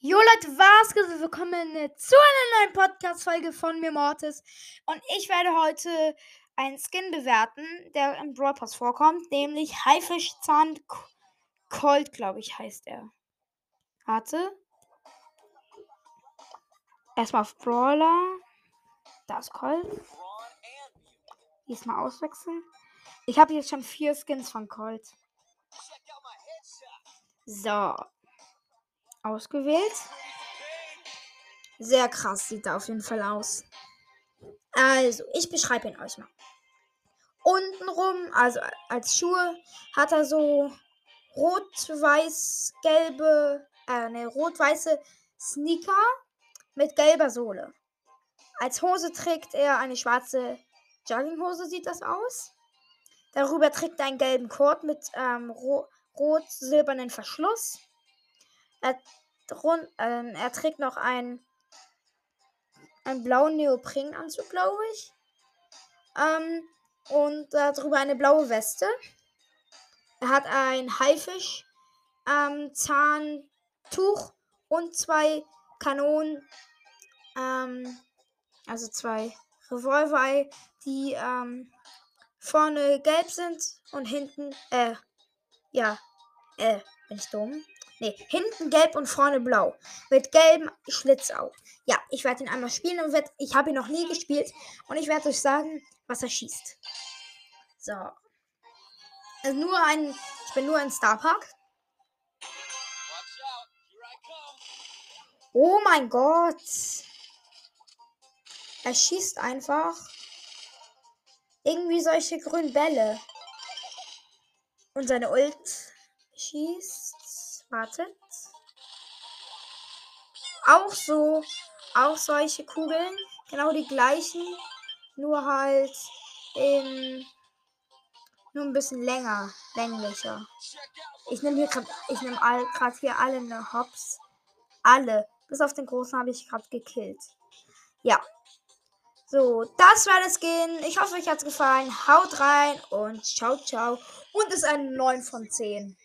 Jo Leute, was geht? Willkommen zu einer neuen Podcast-Folge von mir, Mortis. Und ich werde heute einen Skin bewerten, der im Brawl Pass vorkommt, nämlich Haifischzahn Colt, glaube ich, heißt er. Warte. Erstmal auf Brawler. Da ist Colt. Diesmal auswechseln. Ich habe jetzt schon vier Skins von Colt. So ausgewählt. Sehr krass sieht er auf jeden Fall aus. Also, ich beschreibe ihn euch mal. Untenrum, also als Schuhe, hat er so rot-weiß-gelbe, äh, ne, rot-weiße Sneaker mit gelber Sohle. Als Hose trägt er eine schwarze Jogginghose, sieht das aus. Darüber trägt er einen gelben Kord mit ähm, rot-silbernen Verschluss. Er, ähm, er trägt noch einen, einen blauen Neoprenanzug, glaube ich. Ähm, und darüber eine blaue Weste. Er hat ein Haifisch, ähm, Zahntuch und zwei Kanonen, ähm, also zwei Revolver, die ähm, vorne gelb sind und hinten, äh, ja, äh, bin ich dumm? Nee, hinten gelb und vorne blau. Mit gelbem Schlitzau. Ja, ich werde ihn einmal spielen und werd, ich habe ihn noch nie gespielt. Und ich werde euch sagen, was er schießt. So. Also nur ein. Ich bin nur ein Starpark. Oh mein Gott. Er schießt einfach irgendwie solche grünen Bälle. Und seine Ult schießt wartet. Auch so, auch solche Kugeln, genau die gleichen, nur halt in nur ein bisschen länger, länglicher. Ich nehme hier gerade, ich nehme gerade hier alle eine Hops. Alle. Bis auf den großen habe ich gerade gekillt. Ja. So, das war das Skin. Ich hoffe, euch hat es gefallen. Haut rein und ciao, ciao. Und ist ein 9 von 10.